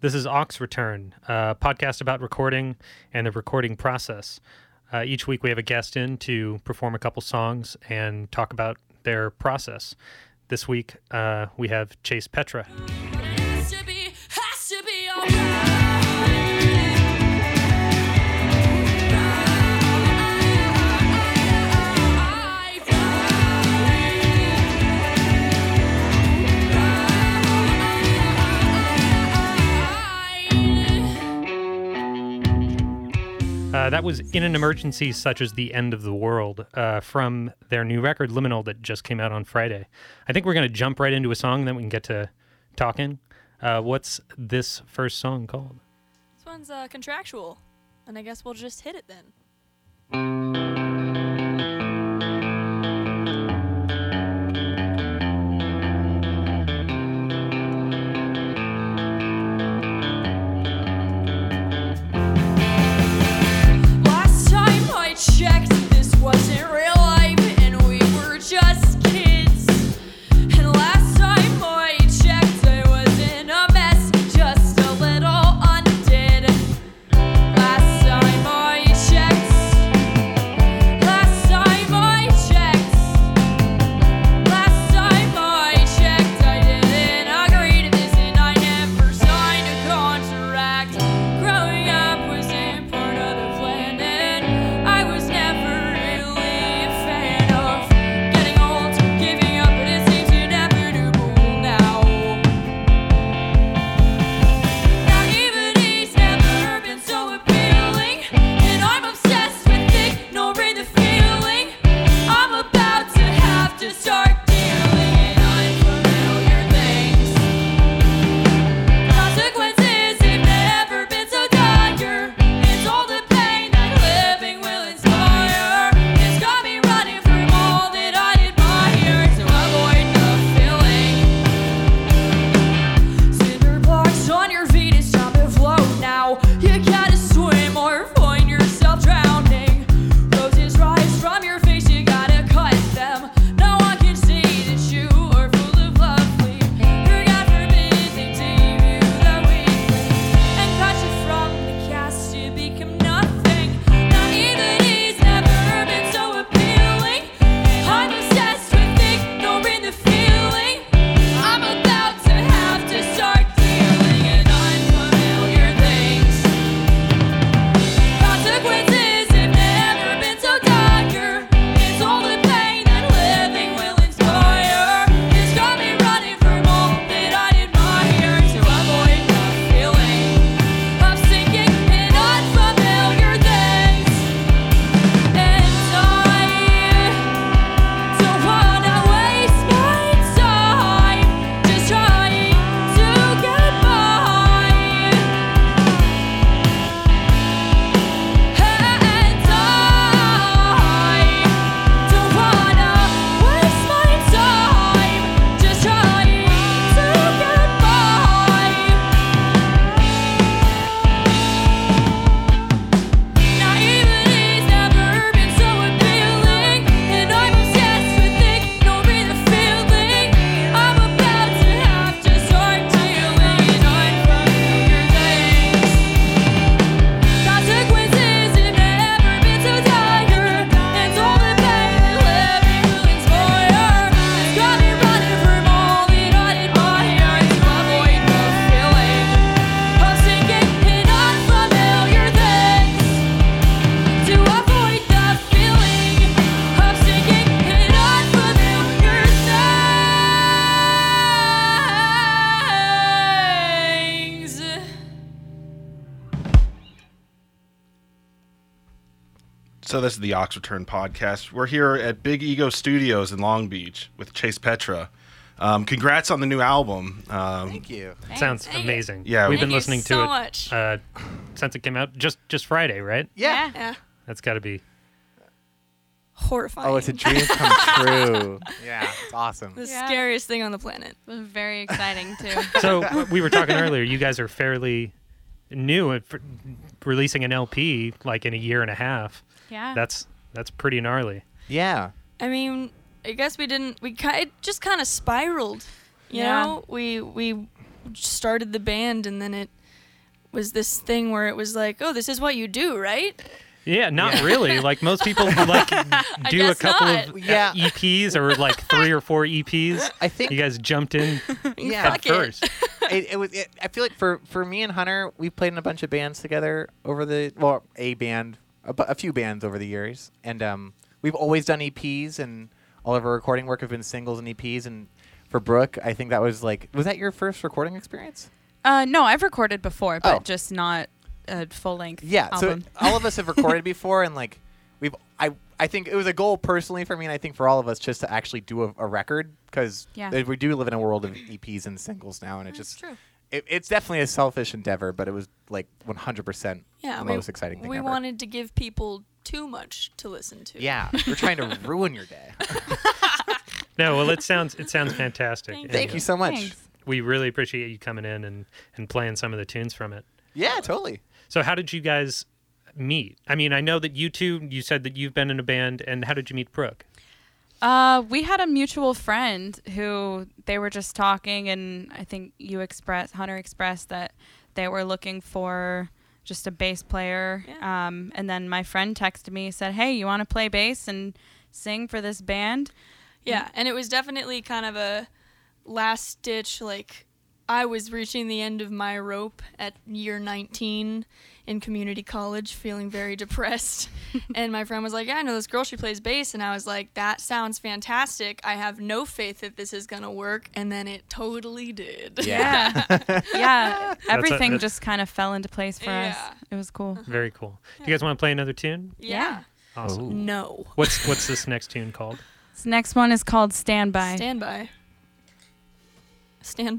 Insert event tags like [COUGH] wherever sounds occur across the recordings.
This is Ox Return, a podcast about recording and the recording process. Uh, each week we have a guest in to perform a couple songs and talk about their process. This week uh, we have Chase Petra. Uh, that was In an Emergency Such as the End of the World uh, from their new record, Liminal, that just came out on Friday. I think we're going to jump right into a song, then we can get to talking. Uh, what's this first song called? This one's uh, contractual, and I guess we'll just hit it then. Wasn't real So this is the Ox Return podcast. We're here at Big Ego Studios in Long Beach with Chase Petra. Um, congrats on the new album. Um, Thank you. Sounds Thank you. amazing. Yeah, we've Thank been you listening so to it much. Uh, since it came out just just Friday, right? Yeah. Yeah. That's got to be. Horrifying. Oh, it's a dream [LAUGHS] come true. Yeah, it's awesome. the Yeah. scariest thing on the planet. It was very exciting too. [LAUGHS] So w- we were talking earlier. You guys are fairly new at f- releasing an LP like in a year and a half. Yeah. That's that's pretty gnarly. Yeah. I mean, I guess we didn't. We ki- it just kind of spiraled. You Yeah. know, we we started the band and then it was this thing where it was like, oh, this is what you do, right? Yeah, not really. Like most people [LAUGHS] like do a couple not. of Yeah. EPs or like three or four EPs. I think You guys jumped in [LAUGHS] yeah. Fuck at first. [LAUGHS] it, it was. It, I feel like for for me and Hunter, we played in a bunch of bands together over the well, a band, a, bu- a few bands over the years, and um, we've always done EPs, and all of our recording work have been singles and EPs. And for Brooke, I think that was like, was that your first recording experience? Uh, no, I've recorded before, but Oh. just not a full length Yeah. album. So [LAUGHS] all of us have [LAUGHS] recorded before, and like we've, I, I think it was a goal personally for me, and I think for all of us, just to actually do a, a record because Yeah. we do live in a world of EPs and singles now, and it just. true. It, it's definitely a selfish endeavor, but it was like 100% Yeah, the we, most exciting thing we ever. wanted to give people too much to listen to. Yeah, we're trying to [LAUGHS] ruin your day. No, well, it sounds it sounds fantastic. Thank Thank you so much. Thanks. We really appreciate you coming in and and playing some of the tunes from it. Yeah, totally. So, how did you guys meet? I mean, I know that you two. You said that you've been in a band, and how did you meet Brooke? Uh, we had a mutual friend who they were just talking, and I think you expressed, Hunter expressed that they were looking for just a bass player. Yeah. Um, and then my friend texted me, said, "Hey, you want to play bass and sing for this band?" Yeah, and it was definitely kind of a last ditch like I was reaching the end of my rope at year 19 in community college feeling very depressed [LAUGHS] and my friend was like, "Yeah, I know this girl she plays bass." And I was like, "That sounds fantastic. I have no faith that this is going to work." And then it totally did. Yeah, yeah. [LAUGHS] Everything that- just kind of fell into place for us. It was cool. Uh-huh. Very cool. Do you guys want to play another tune? Yeah. Awesome. No. What's what's this next tune called? This next one is called "Stand By." Stand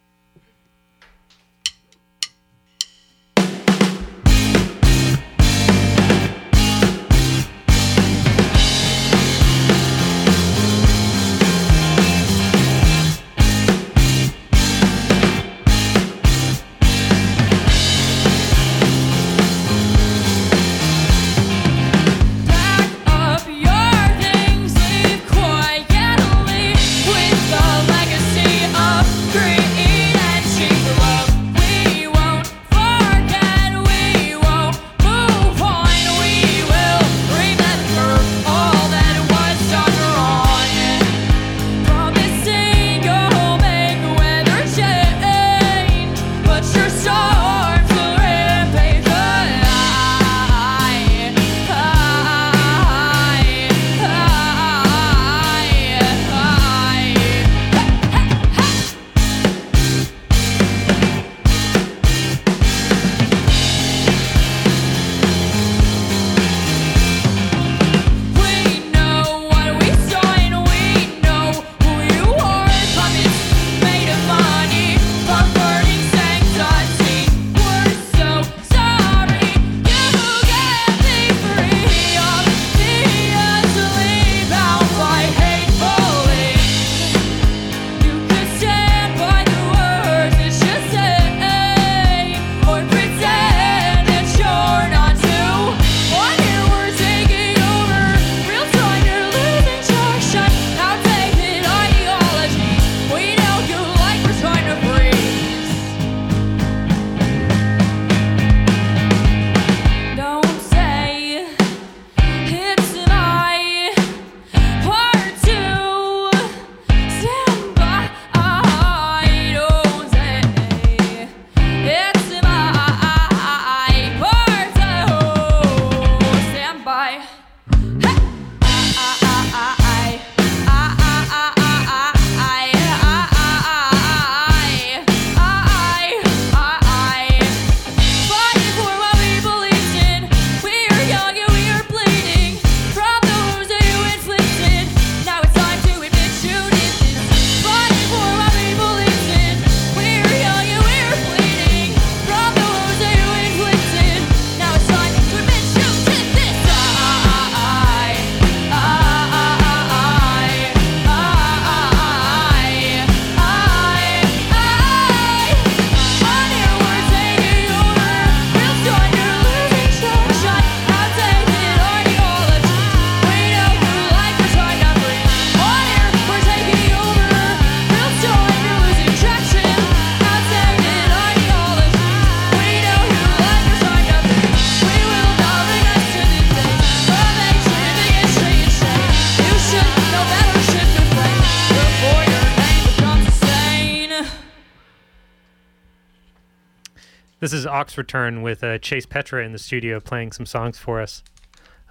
This is Oxford Turn with uh, Chase Petra in the studio playing some songs for us.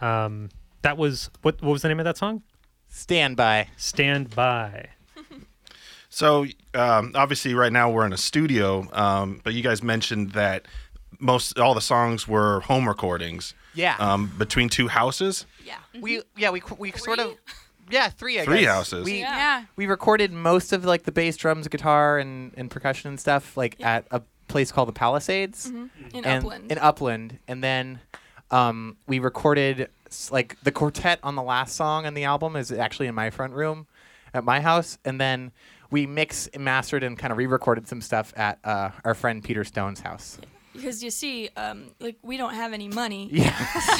Um, that was what? What was the name of that song? Stand by. Stand by. [LAUGHS] So um, obviously, right now we're in a studio, um, but you guys mentioned that most all the songs were home recordings. Yeah. Um, between two houses. Yeah. We yeah we we sort of yeah three I Three guess. houses. We Yeah. Yeah. we recorded most of like the bass, drums, guitar, and and percussion and stuff like Yeah. at a place called the Palisades In and Upland. in Upland, and then um, we recorded like the quartet on the last song on the album is actually in my front room at my house, and then we mix and mastered and kind of re-recorded some stuff at uh, our friend Peter Stone's house. Because you see, um, like we don't have any money. Yeah,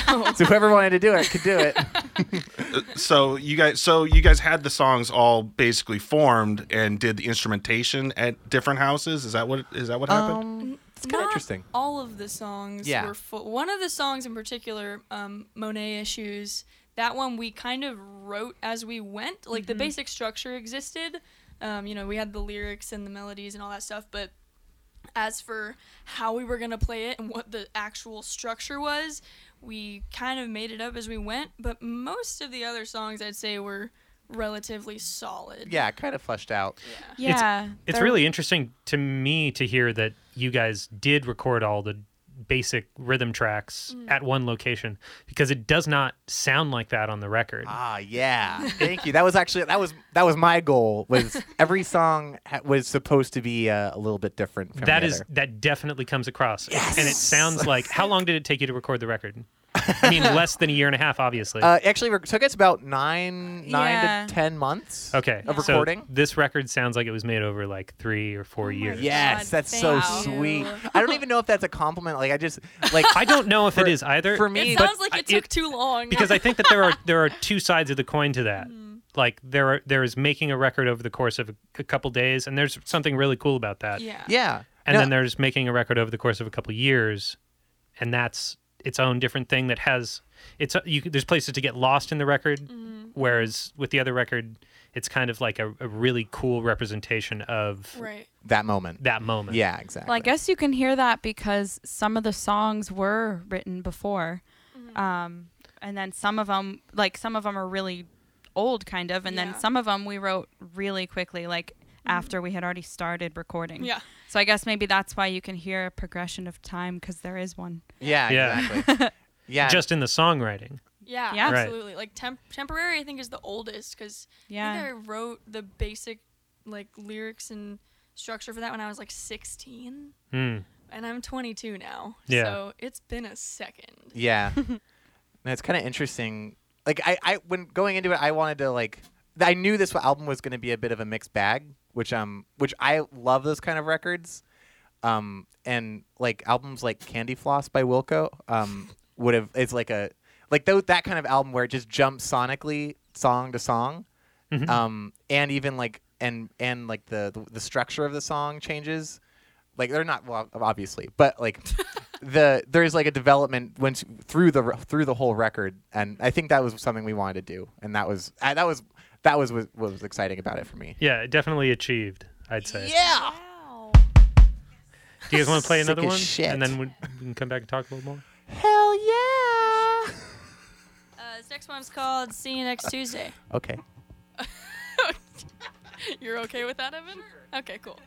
So, [LAUGHS] so whoever wanted to do it could do it. [LAUGHS] So you guys, so you guys had the songs all basically formed and did the instrumentation at different houses. Is that what is that what happened? um, it's kind of interesting. all of the songs Yeah. were full. One of the songs in particular, um, Monet Issues, that one we kind of wrote as we went. Like Mm-hmm. the basic structure existed. Um, you know, we had the lyrics and the melodies and all that stuff, but as for how we were going to play it and what the actual structure was, we kind of made it up as we went. But most of the other songs, I'd say, were relatively solid. Yeah, kind of fleshed out. Yeah. It's they're- really interesting to me to hear that you guys did record all the basic rhythm tracks at one location because it does not sound like that on the record. Ah, yeah. Thank you. That was actually that was that was my goal. Was [LAUGHS] every song ha- was supposed to be uh, a little bit different. From That the is other. that definitely comes across. Yes! And it sounds like how long did it take you to record the record? I mean, [LAUGHS] less than a year and a half, obviously. Uh, actually, it took us about nine, nine Yeah. to ten months. okay, of so recording. this record sounds like it was made over like three or four Oh years. Yes, God, that's so thank sweet. I don't even know if that's a compliment. Like I just [LAUGHS] like I don't know if For- it is either. for me- It but sounds like it took too long. because I think that there are [LAUGHS] there are two sides of the coin to that. Like there are there is making a record over the course of a, a couple days, and there's something really cool about that. yeah. yeah. And No, then there's making a record over the course of a couple years, and that's its own different thing that has it's you. There's places to get lost in the record, mm-hmm. whereas with the other record, it's kind of like a, a really cool representation of Right. that moment. that moment. Yeah, exactly. Well, I guess you can hear that because some of the songs were written before, mm-hmm. um, and then some of them, like some of them, are really old, kind of, and Yeah. then some of them we wrote really quickly, like mm-hmm. after we had already started recording. Yeah. So I guess maybe that's why you can hear a progression of time because there is one. Yeah, Yeah. exactly. [LAUGHS] yeah. Just in the songwriting. Yeah, Yeah. Right. absolutely. Like temp- temporary, I think is the oldest because I Yeah. think I wrote the basic like lyrics and structure for that when I was like 16, Hmm. and I'm 22 now. Yeah. So it's been a second. Yeah. [LAUGHS] and it's kind of interesting. Like I, I when going into it, I wanted to like I knew this album was going to be a bit of a mixed bag, which um which I love those kind of records. Um and like albums like Candy Floss by Wilco um would have it's like a like tho- that kind of album where it just jumps sonically song to song. Mhm. Um and even like and and like the, the the structure of the song changes. Like they're not well obviously, but like [LAUGHS] the there's like a development went through the through the whole record, and I think that was something we wanted to do, and that was I, that was that was what what was exciting about it for me. Yeah, definitely achieved. I'd say. Yeah. Wow. Do you guys want to play another as one, shit. and then we, we can come back and talk a little more? Hell yeah. [LAUGHS] Uh, this next one's called "See You Next Tuesday." [LAUGHS] Okay. [LAUGHS] You're okay with that, Evan? Okay, cool.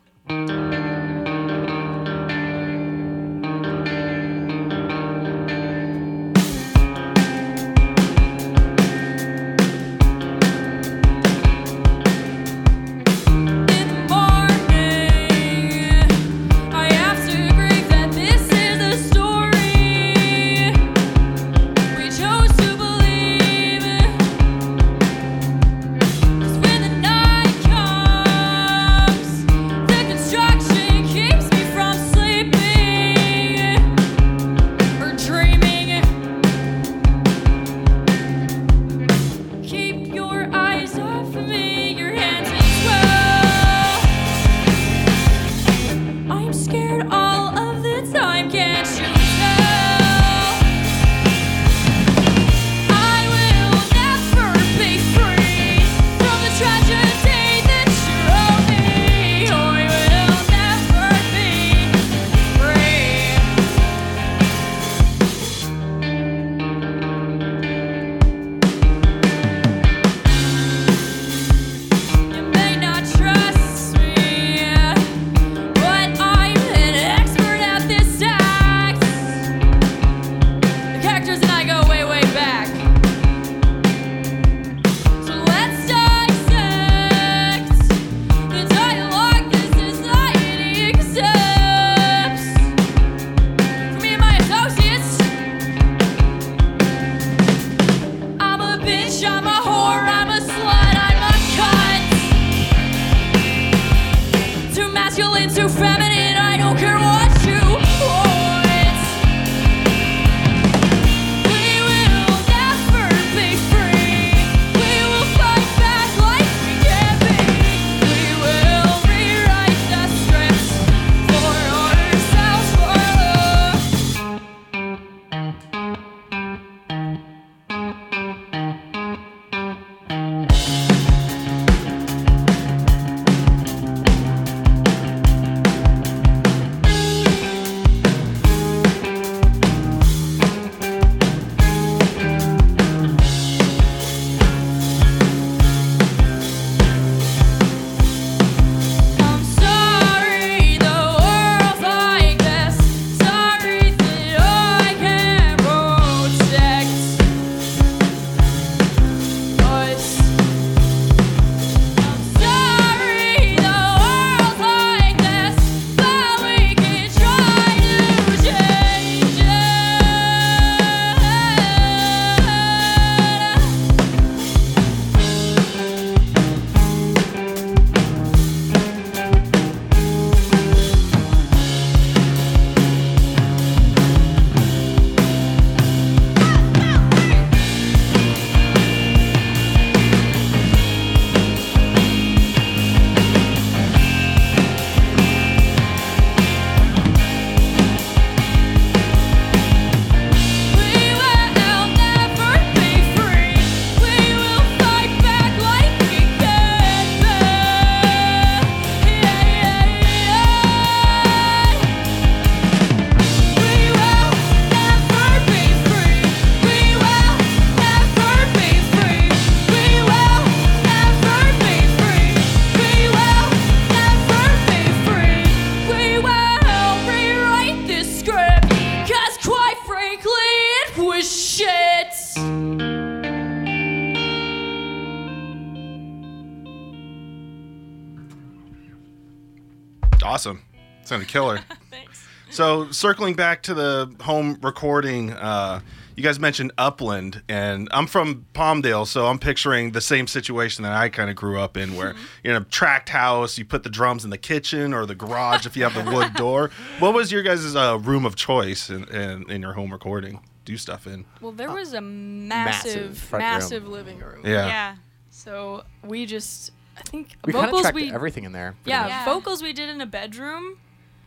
Sounded killer. [LAUGHS] Thanks. So circling back to the home recording, uh, you guys mentioned Upland, and I'm from Palmdale, so I'm picturing the same situation that I kind of grew up in, where you're in a tract house, you put the drums in the kitchen or the garage if you have the wood [LAUGHS] door. What was your guys' uh, room of choice in, in, in your home recording? Do stuff in? Well, there was a Massive massive, front room. massive living room. Yeah. Yeah. So we just, I think We vocals we, everything in there. yeah. Yeah. vocals we did in a bedroom,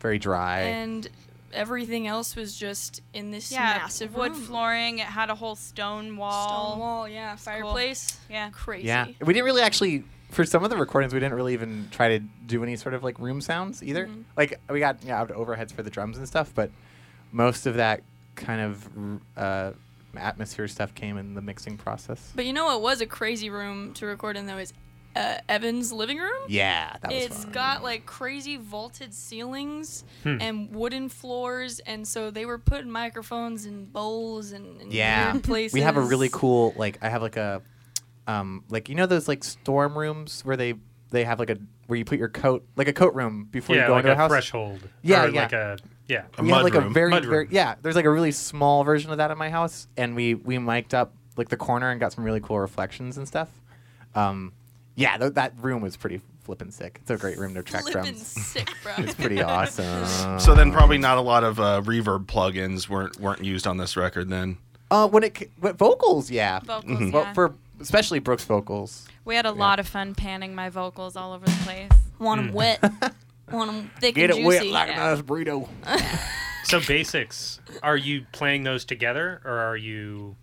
Very dry. and everything else was just in this Yeah. massive wood room. flooring. It had a whole stone wall. Stone wall, yeah, cool. fireplace, Yeah. crazy. Yeah, we didn't really actually. For some of the recordings, we didn't really even try to do any sort of like room sounds either. Mhm. Like we got yeah out overheads for the drums and stuff, but most of that kind of uh, atmosphere stuff came in the mixing process. But you know what was a crazy room to record in though is uh, Evan's living room. Yeah, that was It's fun. got like crazy vaulted ceilings Hmm. and wooden floors, and so they were putting microphones in bowls and, and Yeah. weird places. [LAUGHS] we have a really cool like I have like a um like you know those like storm rooms where they they have like a where you put your coat like a coat room before you yeah, go like into a a house. threshold. Yeah, or yeah. like a yeah. A we have mud like a very, very yeah. There's like a really small version of that in my house, and we we mic'd up like the corner and got some really cool reflections and stuff. Um, yeah, th- that room was pretty flippin' sick. It's a great room to track Flippin' drums. sick, bro. [LAUGHS] It's pretty awesome. [LAUGHS] So then probably not a lot of uh, reverb plugins weren't weren't used on this record then. uh, when it c- what vocals, yeah, Vocals. Mhm. Well, Yeah. for especially Brooks vocals. we had a lot of fun panning my vocals all over the place. Want them wet. [LAUGHS] Want them thick Get and it wet like yeah. a nice burrito. So basics. Are you playing those together, or are you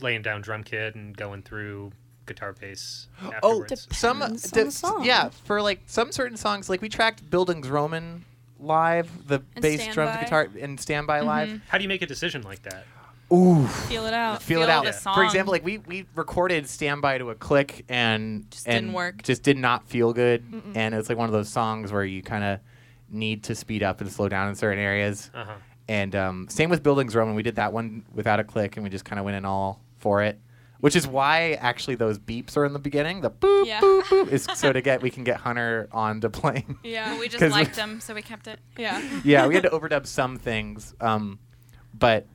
laying down drum kit and going through guitar bass Oh, some d- on the song. yeah, for like some certain songs, like we tracked Buildings Roman live, the And bass, drums, Standby. guitar, and standby live. How do you make a decision like that? Ooh, Feel it out. feel, it out. the For song. example, like we we recorded "Standby" to a click and Just and didn't work. Just did not feel good, and it's like one of those songs where you kind of need to speed up and slow down in certain areas. Uh huh. And um, same with Buildings Roman. We did that one without a click, and we just kind of went in all for it. Which is why actually those beeps are in the beginning. The boop Yeah. boop boop is so to get [LAUGHS] we can get Hunter on to playing. Yeah, We just liked them, so we kept it. yeah. [LAUGHS] yeah, we had to overdub some things. Um, but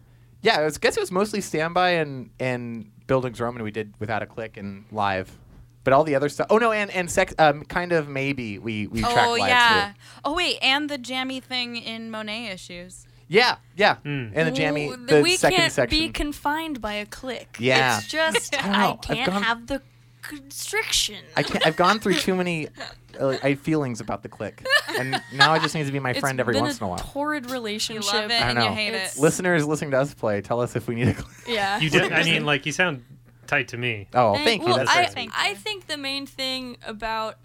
yeah, I was, guess it was mostly standby and and buildings Roman we did without a click and live. But all the other stuff. Oh no, and and sex. Um, kind of maybe we we tracked Oh live yeah. too. Oh wait, and the jammy thing in Monet issues. Yeah, yeah. Mm. And the jammy, Ooh, the we second can't section. be confined by a click. Yeah. It's just [LAUGHS] I. I can't gone- have the constriction. I can't. I've gone through too many [LAUGHS] uh, I feelings about the click, and now I just need to be my friend It's every once in a while. Torrid You relationship. love it I and know. you hate It's- it. Listeners listening to us play, tell us if we need a click. Yeah. You did. I mean, like you sound tight to me. Oh, And- thank you. well, That's I, very That's sweet. sweet. I think the main thing about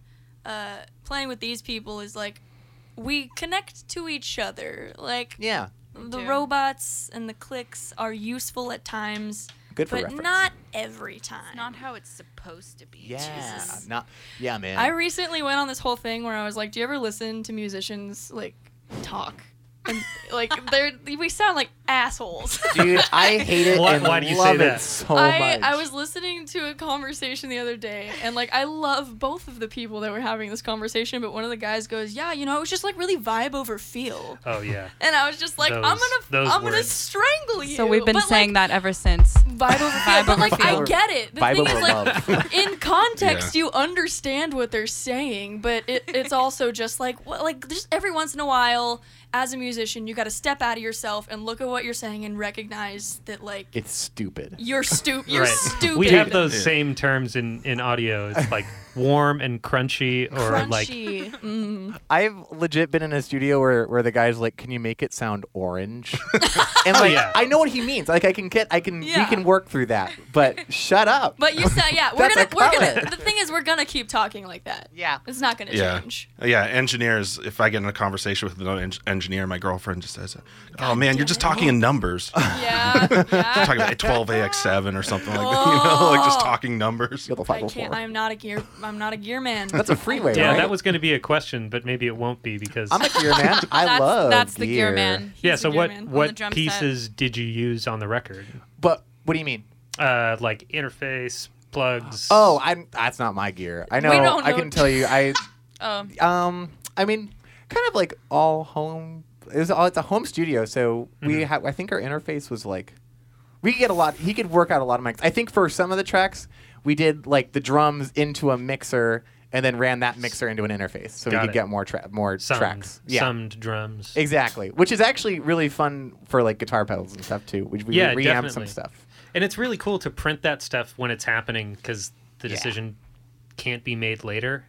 uh, playing with these people is like we connect to each other. Like Yeah, the too. robots and the clicks are useful at times, good for but reference. not every time. It's not how it's supposed to be. yeah, Jesus. not yeah, man. I recently went on this whole thing where I was like, "Do you ever listen to musicians like talk?" And like they're we sound like assholes. [LAUGHS] Dude, I hate it Why- and why do you say love it so I, much. I was listening to a conversation the other day and like I love both of the people that were having this conversation, but one of the guys goes, Yeah, you know, it was just like really vibe over feel. Oh yeah. And I was just like, I'm gonna I'm gonna strangle you. So we've been But, saying like, that ever since. vibe over feel. Vibe but like I get it. The Vibe thing over is like love. [LAUGHS] in context Yeah. you understand what they're saying, but it, it's also just like well, like just every once in a while as a musician you got to step out of yourself and look at what you're saying and recognize that like it's stupid. you're stupid. [LAUGHS] You're right. stupid. We have those same terms in in audio. It's like warm and crunchy, or like mm. I've legit been in a studio where, where the guy's like, "Can you make it sound orange?" [LAUGHS] and like, yeah. I know what he means. Like, I can get, I can, Yeah. we can work through that. But [LAUGHS] shut up. But you said, yeah, we're gonna, we're gonna. The thing is, we're gonna keep talking like that. yeah. It's not gonna Yeah. change. Yeah, engineers. If I get in a conversation with another en- engineer, my girlfriend just says, "Oh man, you're just talking in numbers. [LAUGHS] Yeah, yeah. talking about 12AX7 or something like that. You know, like just Oh. talking numbers." I, can't, I am not a gear. I'm not a gear man. That's a freeway, yeah, right? that was going to be a question, but maybe it won't be because I'm a gear man. [LAUGHS] I that's, love That's the gear gear man. yeah. So what man. On the what drum set. pieces did you use on the record? But what do you mean? Uh, like interface plugs. Oh, I'm. That's not my gear. I know. don't I know. can tell you. I [LAUGHS] Oh, um. I mean, kind of like all home. It was all it's a home studio, so we Mhm. had. I think our interface was like, we could get a lot. He could work out a lot of mics. I think for some of the tracks, we did like the drums into a mixer and then ran that mixer into an interface, so Got we could it. get more tra- more Summed, tracks. Yeah. summed drums. Exactly, which is actually really fun for like guitar pedals and stuff too. We, we Yeah, reamp some stuff. And it's really cool to print that stuff when it's happening because the Yeah. decision can't be made later.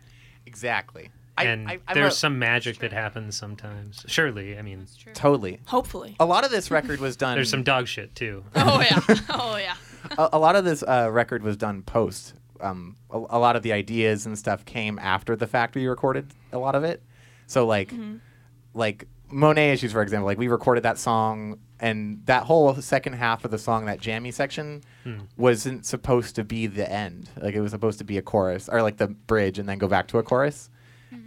Exactly. and I, I, there's a- some magic that happens sometimes. Surely, I mean, totally. Hopefully. A lot of this record was [LAUGHS] done. there's some dog shit too. Oh yeah. [LAUGHS] Oh yeah. A, a lot of this uh, record was done post. Um, a, a lot of the ideas and stuff came after the fact we recorded a lot of it. So like, like Monet issues, for example, like we recorded that song, and that whole second half of the song, that jammy section, Hmm. wasn't supposed to be the end. Like it was supposed to be a chorus or like the bridge, and then go back to a chorus,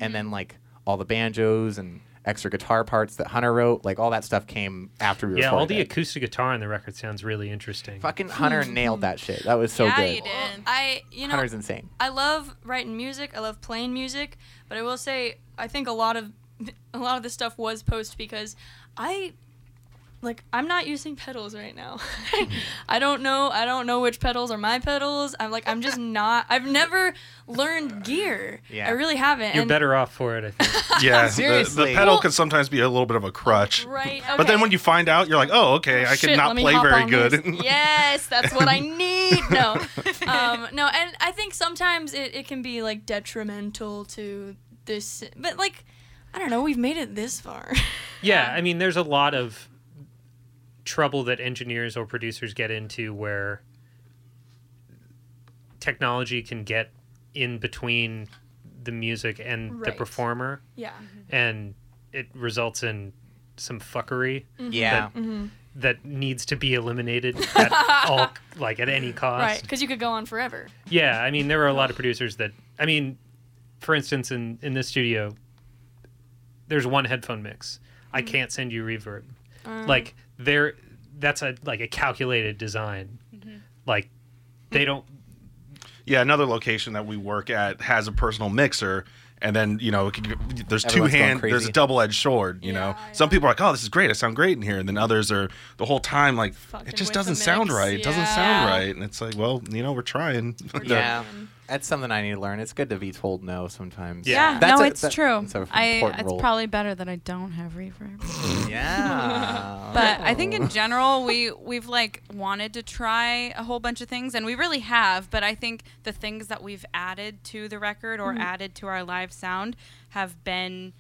and then like all the banjos and extra guitar parts that Hunter wrote, like all that stuff came after we were. Yeah, recorded all the it. acoustic guitar on the record sounds really interesting. Fucking Hunter nailed that shit. That was so yeah, good. you did. I you know Hunter's insane. I love writing music. I love playing music, but I will say I think a lot of [LAUGHS] a lot of this stuff was post because I like I'm not using pedals right now. [LAUGHS] I don't know. I don't know which pedals are my pedals. I'm like I'm just [LAUGHS] not. I've never learned gear. Yeah. I really haven't. You're and- better off for it, I think. [LAUGHS] Yeah, the, the pedal Well- can sometimes be a little bit of a crutch. Right. But then when you find out, you're like, oh, okay, I Shit, can not play very good. yes, that's what I need. No, um, no, and I think sometimes it, it can be like detrimental to this, but like, I don't know. We've made it this far. Yeah, I mean, there's a lot of trouble that engineers or producers get into where technology can get in between the music and the performer, yeah. and it results in some fuckery mm-hmm. Yeah. Mm-hmm. that needs to be eliminated at all, [LAUGHS] like at any cost. Right, because you could go on forever. Yeah, I mean, there are a lot of producers that, I mean, for instance, in in this studio, there's one headphone mix. I mm-hmm. can't send you reverb. Uh. like there, that's a like a calculated design. Mm-hmm. Like they don't. yeah, another location that we work at has a personal mixer. And then you know, it there's two Everyone's going hand, there's a double edged sword. You know, Yeah, some people are like, "Oh, this is great! I sound great in here," and then others are the whole time like, Fucking "It just doesn't sound mix. right. It doesn't sound right." And it's like, well, you know, we're trying. [LAUGHS] Yeah. That's something I need to learn. It's good to be told no sometimes. Yeah. Yeah, That's no, a- it's that- true. that's I it's role. probably better that I don't have reverb. [LAUGHS] Yeah. [LAUGHS] but I think in general we we've like wanted to try a whole bunch of things and we really have, but I think the things that we've added to the record or added to our live sound have been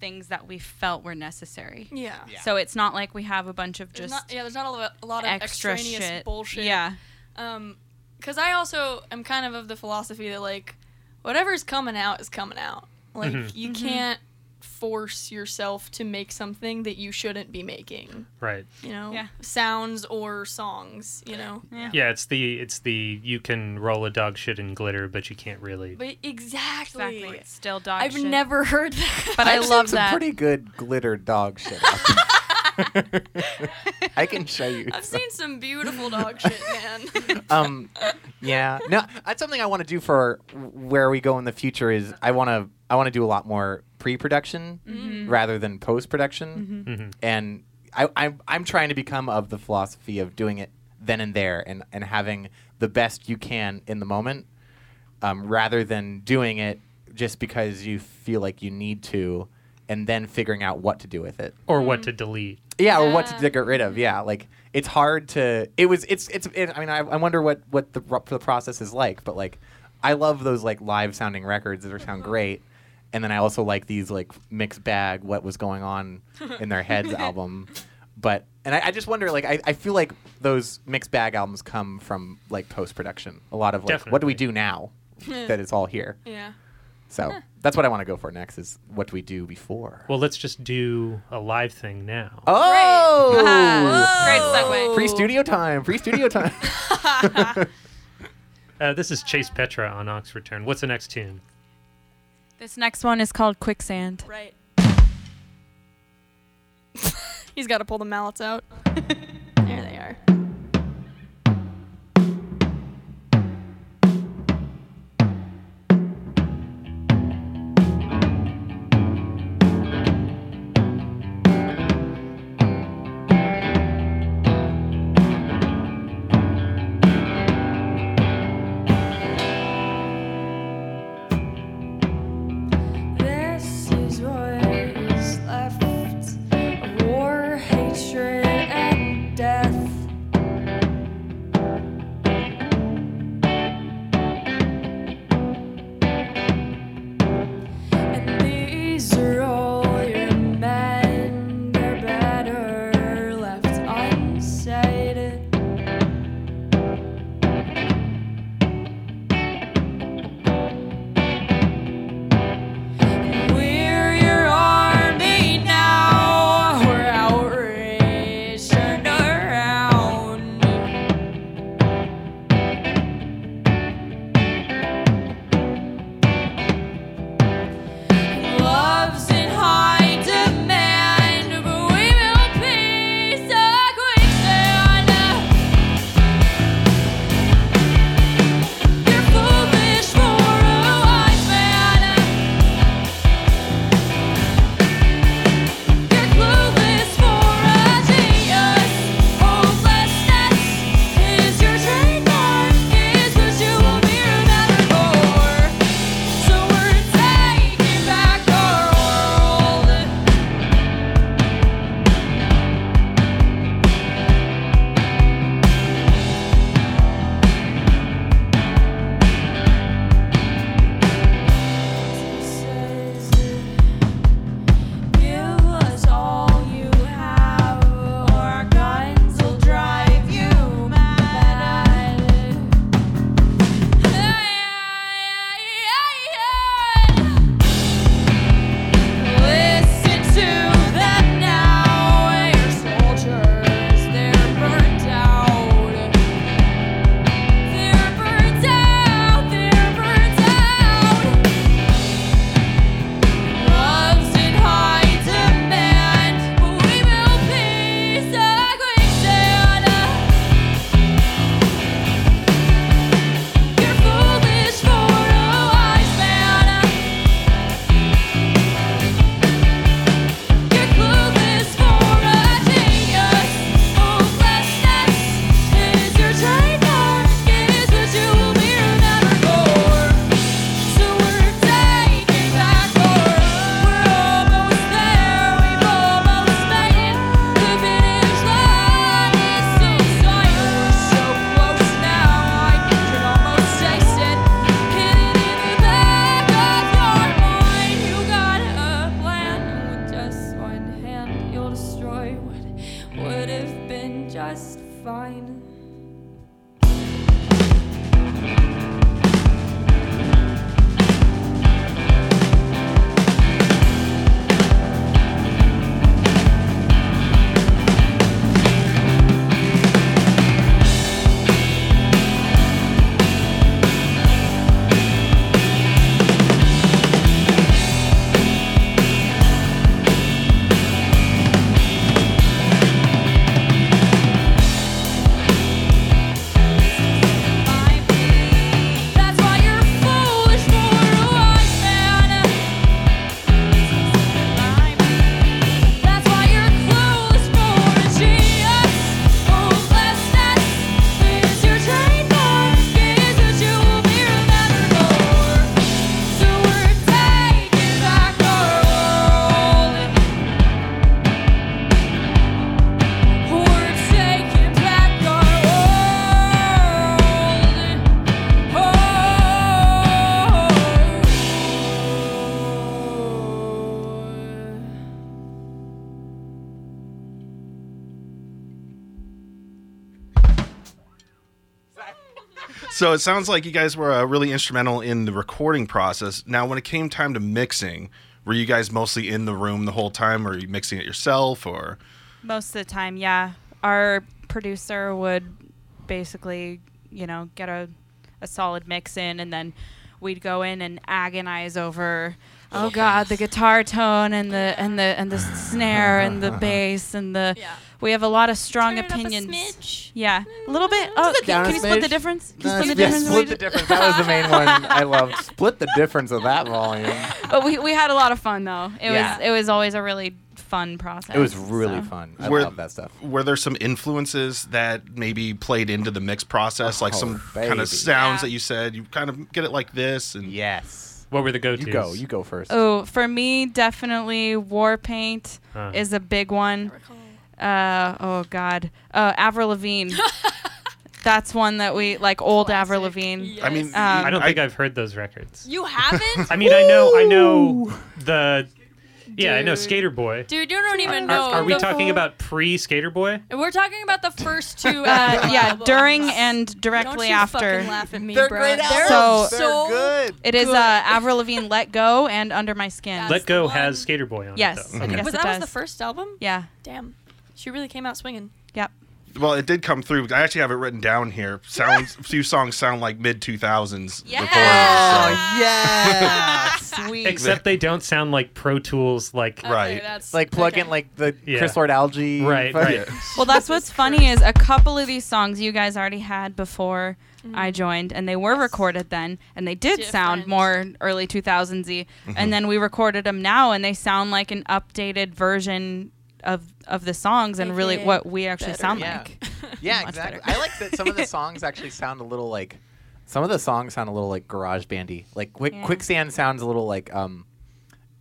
things that we felt were necessary. Yeah. Yeah. So it's not like we have a bunch of There's just not, yeah, there's not a lot, a lot of extra extraneous shit. bullshit. Yeah. Um, because I also am kind of of the philosophy that like, whatever's coming out is coming out. Like Mhm. you can't force yourself to make something that you shouldn't be making. Right. You know, Yeah. sounds or songs. You know, Yeah. Yeah, it's the it's the you can roll a dog shit in glitter, but you can't really. but exactly. Exactly. It's still dog shit. I've shit. never [LAUGHS] heard that. But I I've seen love some that. pretty good glitter dog shit. [LAUGHS] out [LAUGHS] there. I can show you. I've some. seen some beautiful dog shit, man. [LAUGHS] um yeah no that's something i want to do for where we go in the future is i want to i want to do a lot more pre-production Mm-hmm. rather than post-production Mhm. and I, I'm, I'm trying to become of the philosophy of doing it then and there and, and having the best you can in the moment um, rather than doing it just because you feel like you need to and then figuring out what to do with it Or what to delete. Yeah, or what to Yeah. get rid of. Yeah, like it's hard to. It was. It's. It's. It, I mean, I, I wonder what what the the process is like. But like, I love those like live sounding records that sound mm-hmm. great, and then I also like these like mixed bag what was going on [LAUGHS] in their heads album. But and I, I just wonder like I, I feel like those mixed bag albums come from like post production. A lot of like what do we do now [LAUGHS] that it's all here. yeah. So that's what I want to go for next is what do we do before. Well, let's just do a live thing now. oh, Great segue. Free studio time. Free studio time. [LAUGHS] Uh, this is Chase Petra on Oxford Turn. What's the next tune? This next one is called Quicksand. Right. [LAUGHS] He's got to pull the mallets out. [LAUGHS] So it sounds like you guys were uh, really instrumental in the recording process. Now, when it came time to mixing, were you guys mostly in the room the whole time, or are you mixing it yourself, or Most of the time, yeah. Our producer would basically, you know, get a, a solid mix in, and then we'd go in and agonize over, oh God, the guitar tone and the and the and the snare and the [LAUGHS] bass and the. Yeah. We have a lot of strong Turn it up a opinions. smidge. Yeah, a little bit. Mm. Oh, Just can, can you split the difference? Can you split the yeah, difference? split the difference. That was the main one I loved. Split the difference of that volume. But we, we had a lot of fun though. It Yeah. was it was always a really fun process. It was really so. fun. I Were- love that stuff. were there some influences that maybe played into the mix process, like Oh, some kind of sounds Yeah. that you said you kind of get it like this, and Yes. What were the go-tos? You go. You go first. Oh, for me, definitely Warpaint Huh. is a big one. Uh, oh God, uh, Avril Lavigne. [LAUGHS] That's one that we like old Avril Classic. Lavigne. I mean, Um, I don't think I've heard those records. You haven't? [LAUGHS] I mean, I know, I know the. Yeah, I know Dude. Skater Boy. Dude, you don't even Are, know. are we the talking full- about pre-Skater Boy? We're talking about the first two. [LAUGHS] Uh, yeah, albums. during and Don't directly you after. fucking laugh at me, They're bro. great They're albums. So- They're so good. It is uh, Avril Lavigne, "Let Go" and "Under My Skin." That's Let Go the has one- Skater Boy on Yes. it. though. Mhm. Okay. Yes, Was it that was the first album? yeah. Damn, she really came out swinging. Yep. well, it did come through. I actually have it written down here. Sounds, a few songs sound like mid two thousands Yeah. recordings. Oh yeah. Sweet. Except they don't sound like Pro Tools. Like Right. that's like plug in like the Yeah. Chris Lord-Alge. Right, fuck- right. Well, that's what's [LAUGHS] funny is a couple of these songs you guys already had before I mm-hmm. joined, and they were recorded then, and they did sound more early 2000s y. And mm-hmm. then we recorded them now, and they sound like an updated version of of the songs and really what we actually better. sound Yeah. like. [LAUGHS] Yeah, Much exactly. better. I like that some of the songs actually sound a little like some of the songs sound a little like garage bandy. Like Quick Yeah. Quicksand sounds a little like um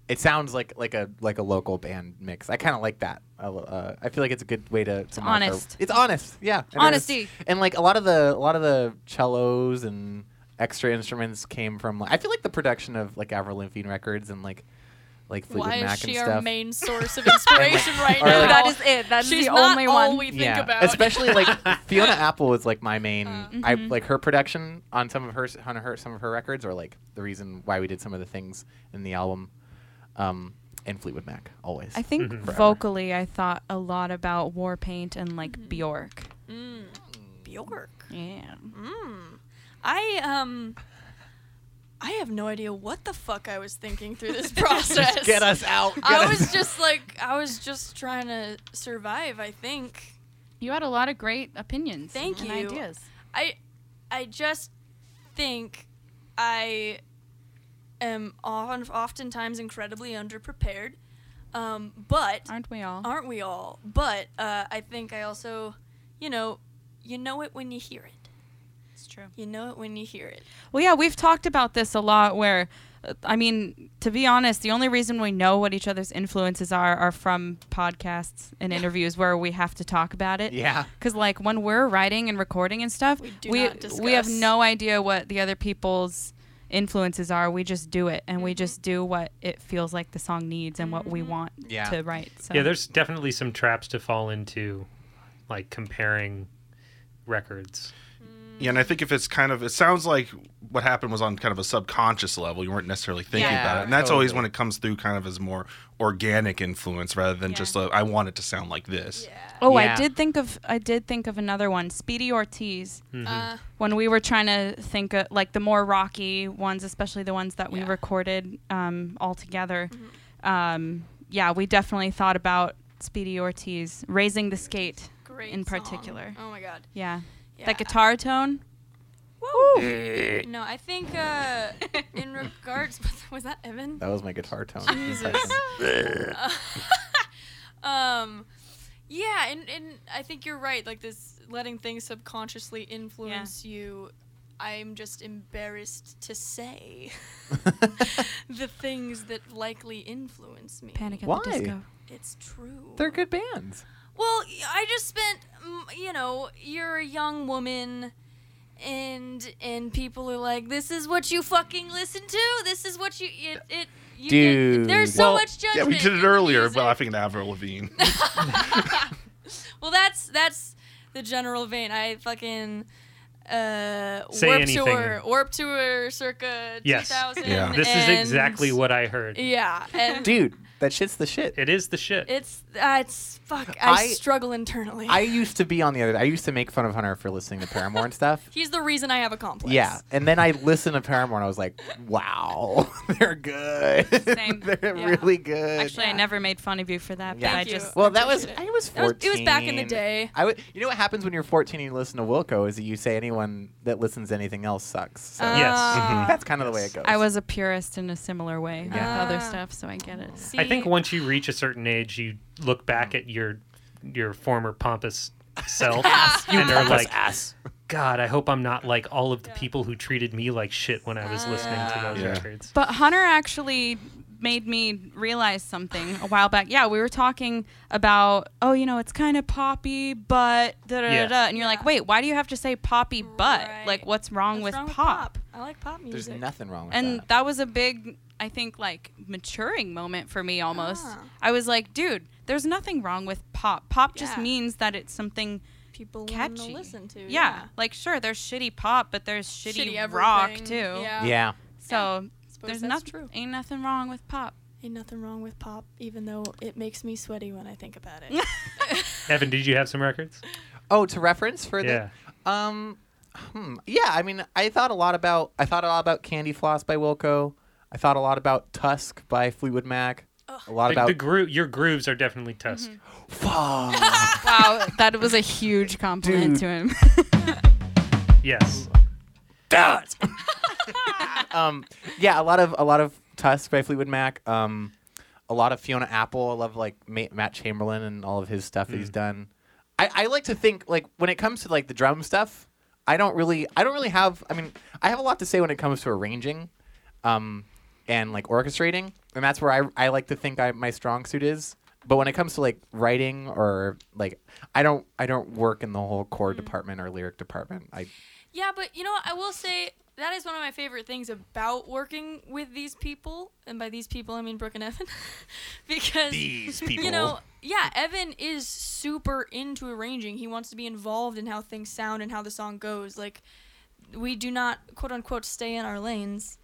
it sounds like like a like a local band mix. I kind of like that. I Uh, I feel like it's a good way to, to mark our- honest. It's honest. Yeah. And Honesty. it's- And like a lot of the a lot of the cellos and extra instruments came from Like, I feel like the production of like Avril Lavigne records and like like Fleetwood Why is she and our main [LAUGHS] source of inspiration right now? like- that is it. That's She's the not only all one. we think yeah, about. especially like [LAUGHS] Fiona Apple is like my main. I Mhm. like her production on some of her on her some of her records or like the reason why we did some of the things in the album. Um, and Fleetwood Mac always. I think Mhm. Vocally, I thought a lot about Warpaint and like Bjork. Mm. Bjork. Yeah. Mm. I um. I have no idea what the fuck I was thinking through this [LAUGHS] [LAUGHS] process. Just get us out. Get I us was just like, I was just trying to survive. I think. You had a lot of great opinions. Thank and you. Ideas. I, I just think I am often, oftentimes incredibly underprepared. Um, but Aren't we all? aren't we all? But uh, I think I also, you know, you know it when you hear it. It's true. You know it when you hear it. Well, yeah, we've talked about this a lot. Where, uh, I mean, to be honest, the only reason we know what each other's influences are are from podcasts and interviews where we have to talk about it. yeah. Because like when we're writing and recording and stuff, We do we we have no idea what the other people's influences are. We just do it, and we just do what it feels like the song needs and what we want Yeah. to write. So. Yeah, there's definitely some traps to fall into, like comparing records. Yeah, and I think if it's kind of, it sounds like what happened was on kind of a subconscious level. You weren't necessarily thinking Yeah. about it, and that's always when it comes through kind of as more organic influence rather than Yeah. just a, I want it to sound like this. Oh, Yeah. I did think of I did think of another one, Speedy Ortiz. Mm-hmm. Uh, When we were trying to think of like the more rocky ones, especially the ones that we recorded um, all together. Um, yeah, we definitely thought about Speedy Ortiz, raising the skate great in song. particular. Oh my god. Yeah. Yeah. That guitar tone. No, I think uh, [LAUGHS] in regards, was that Evan? That was my guitar tone. Jesus. [LAUGHS] um, yeah, and and I think you're right. Like this, letting things subconsciously influence you. I'm just embarrassed to say [LAUGHS] the things that likely influence me. Panic at Why? the Disco. It's true. They're good bands. Well, I just spent, you know, you're a young woman, and and people are like, "This is what you fucking listen to. This is what you it it." You get- Dude. there's so Well, much judgment. Yeah, we did it the earlier, music. laughing at Avril Lavigne. [LAUGHS] well, that's that's the general vein. I fucking uh Say warp anything. tour, Warped Tour, circa Yes. 2000. Yeah. This is exactly what I heard. Yeah, and Dude, that shit's the shit. It is the shit. it's uh, it's fuck. I, I- struggle internally. I used to be on the other. I used to make fun of Hunter for listening to Paramore and stuff. [LAUGHS] He's the reason I have a complex. Yeah, and then I listened to Paramore and I was like, "Wow, [LAUGHS] they're good. Same. [LAUGHS] they're Yeah. really good." Actually, I never made fun of you for that, Yeah. but I Thank you. just well, that was it. I was That was- fourteen. it was back in the day. I would. You know what happens when you're 14 and you listen to Wilco is that you say anyone that listens to anything else sucks. So Yes. Ah. that's kind of the way it goes. I was a purist in a similar way with Yeah. other stuff, so I get it. See, I think once you reach a certain age, you look back at your your former pompous self [LAUGHS] and are like, ass. God, I hope I'm not like all of the Yeah. people who treated me like shit when I was listening to those Yeah. records. But Hunter actually made me realize something a while back. Yeah, we were talking about, oh, you know, it's kind of poppy, but da da da Yeah. da. And you're like, wait, why do you have to say poppy, but? Right. Like, what's wrong, What's with, wrong pop? I like pop music. There's nothing wrong with And that. that was a big, I think, like maturing moment for me almost. Ah. I was like, dude, there's nothing wrong with pop. Pop just means that it's something People want to catchy. listen to. Yeah. Like, sure, there's shitty pop, but there's shitty, Shitty rock too. Yeah. yeah. So Suppose there's that's nothing, true. ain't nothing wrong with pop. Ain't nothing wrong with pop, even though it makes me sweaty when I think about it. [LAUGHS] Evan, did you have some records? Oh, to reference for Yeah. the um, hmm, yeah. I mean, I thought a lot about I thought a lot about Candy Floss by Wilco. I thought a lot about Tusk by Fleetwood Mac. A lot The, about the gro- your grooves are definitely Tusk. Fuck. [LAUGHS] wow, that was a huge compliment Dude. to him. Yes. [LAUGHS] [LAUGHS] um, yeah, a lot of a lot of Tusk by Fleetwood Mac. Um, a lot of Fiona Apple. I love like Ma- Matt Chamberlain and all of his stuff that he's done. I, I like to think like when it comes to like the drum stuff, I don't really I don't really have. I mean, I have a lot to say when it comes to arranging, um, and like orchestrating, and that's where I I like to think I my strong suit is. But when it comes to like writing or like I don't I don't work in the whole chord department or lyric department. I yeah, but you know what? I will say that is one of my favorite things about working with these people, and by these people I mean Brooke and Evan, [LAUGHS] because These people. you know, yeah, Evan is super into arranging. He wants to be involved in how things sound and how the song goes. Like we do not quote unquote stay in our lanes.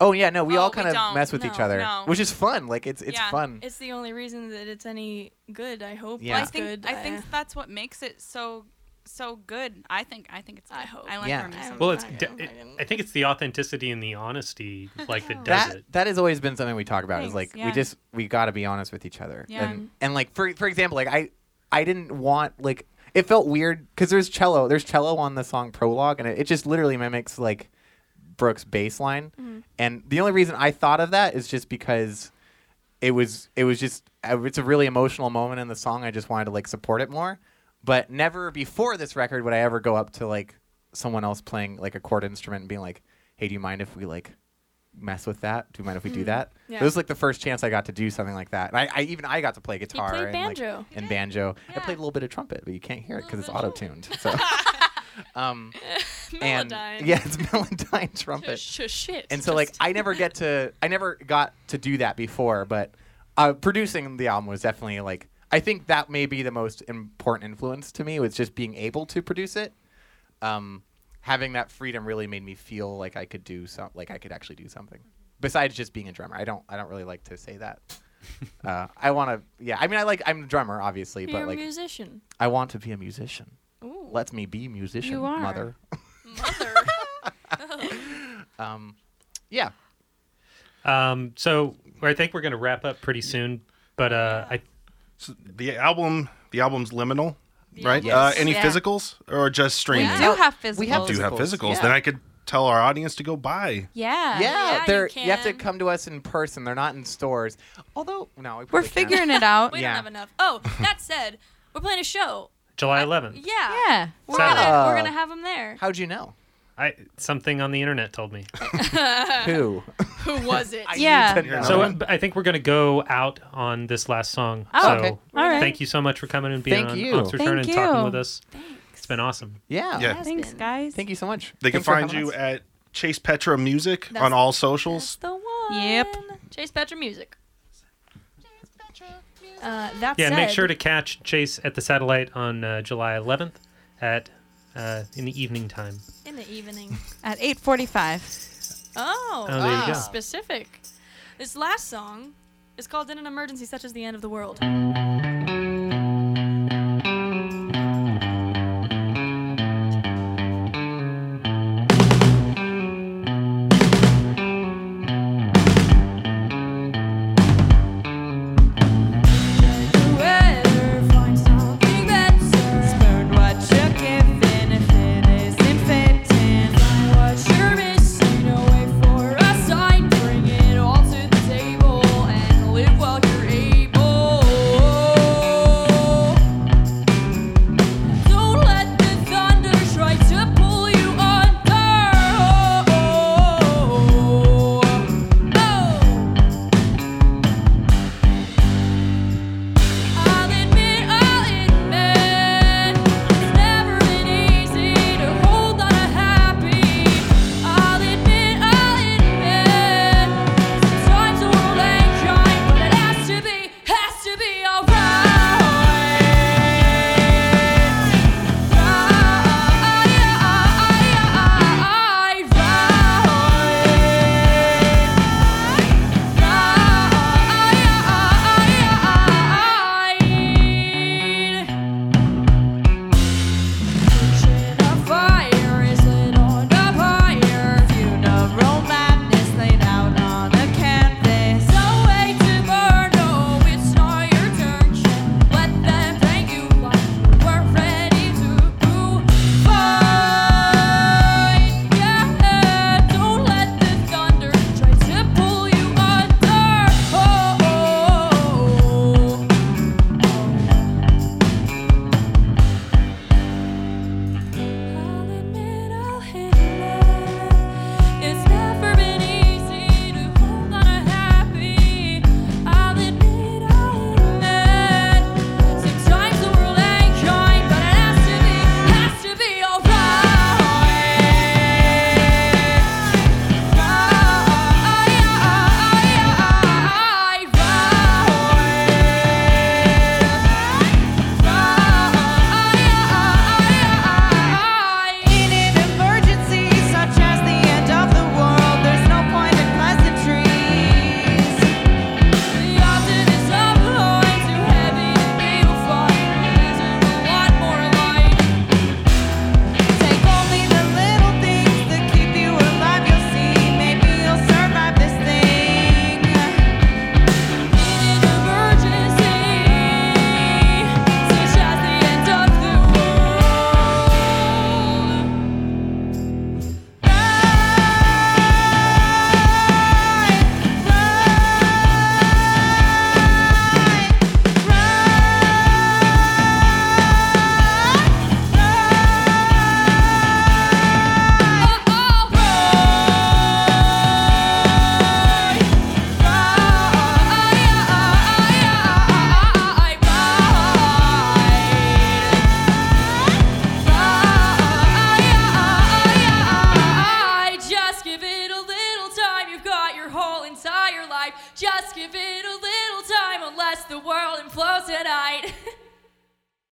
Oh yeah, no, we Oh, all we kind of don't. mess with each other, no. which is fun. Like it's it's Yeah. fun. It's the only reason that it's any good. I hope. Yeah. I think good. I think that's what makes it so so good. I think I think it's. Good. I hope. I like Yeah. our music. Well, it's. I de- it- I think it's the authenticity and the honesty, like that does that it. that has always been something we talk about. is like yeah. we just we got to be honest with each other. Yeah. And and like for for example, like I I didn't want like it felt weird because there's cello there's cello on the song prologue and it, it just literally mimics like Brooke's bass line. And the only reason I thought of that is just because it was it was just uh, it's a really emotional moment in the song. I just wanted to like support it more. But never before this record would I ever go up to like someone else playing like a chord instrument and being like, "Hey, do you mind if we like mess with that? Do you mind if we do that?" Yeah. It was like the first chance I got to do something like that. And I, I even I got to play guitar played and like, banjo. and banjo. I played a little bit of trumpet, but you can't hear it because it's auto tuned. So, [LAUGHS] Um, [LAUGHS] and Melodyne. yeah, it's [LAUGHS] Melodyne trumpet. Sh- shit. and so like Just- I never get to I never got to do that before, but uh, producing the album was definitely like I think that may be the most important influence to me was just being able to produce it. Um, having that freedom really made me feel like I could do some like I could actually do something besides just being a drummer. I don't I don't really like to say that. [LAUGHS] uh, I want to yeah. I mean I like I'm a drummer obviously, but You're but a like musician. I want to be a musician. Ooh. Let me be musician, You are. mother. Mother. [LAUGHS] [LAUGHS] Um, yeah. Um, so I think we're going to wrap up pretty soon, but uh, I So the album, the album's liminal, right? Yes. Uh, any Yeah. physicals or just We streaming? do have physicals. We have do have physicals, physicals. yeah. Then I could tell our audience to go buy. Yeah. Yeah, Yeah, they're you, have to come to us in person. They're not in stores. Although no, we We're probably can. figuring it out. [LAUGHS] We Yeah. don't have enough. Oh, that said, we're playing a show. July 11th. Yeah. Yeah. We're Saturday. gonna, we're gonna have them there. How'd you know? I something on the internet told me. [LAUGHS] Who? Who was it? [LAUGHS] I Yeah. need to know. So uh, I think we're going to go out on this last song. Oh, so okay. All right. thank you so much for coming and being Thank on you. Ox Return Thank and talking you. with us. It's been awesome. yeah. Yeah. Has Thanks, been. guys. Thank you so much. They can Thanks for find you us. at Chase Petra Music That's- on all That's socials. the one. Yep. Chase Petra Music. Uh, that Yeah, said, make sure to catch Chase at the Satellite on uh, July 11th at uh, in the evening time. in the evening. [LAUGHS] At 8:45. Oh, Oh, there you go. specific. This last song is called "In an Emergency Such as the End of the World."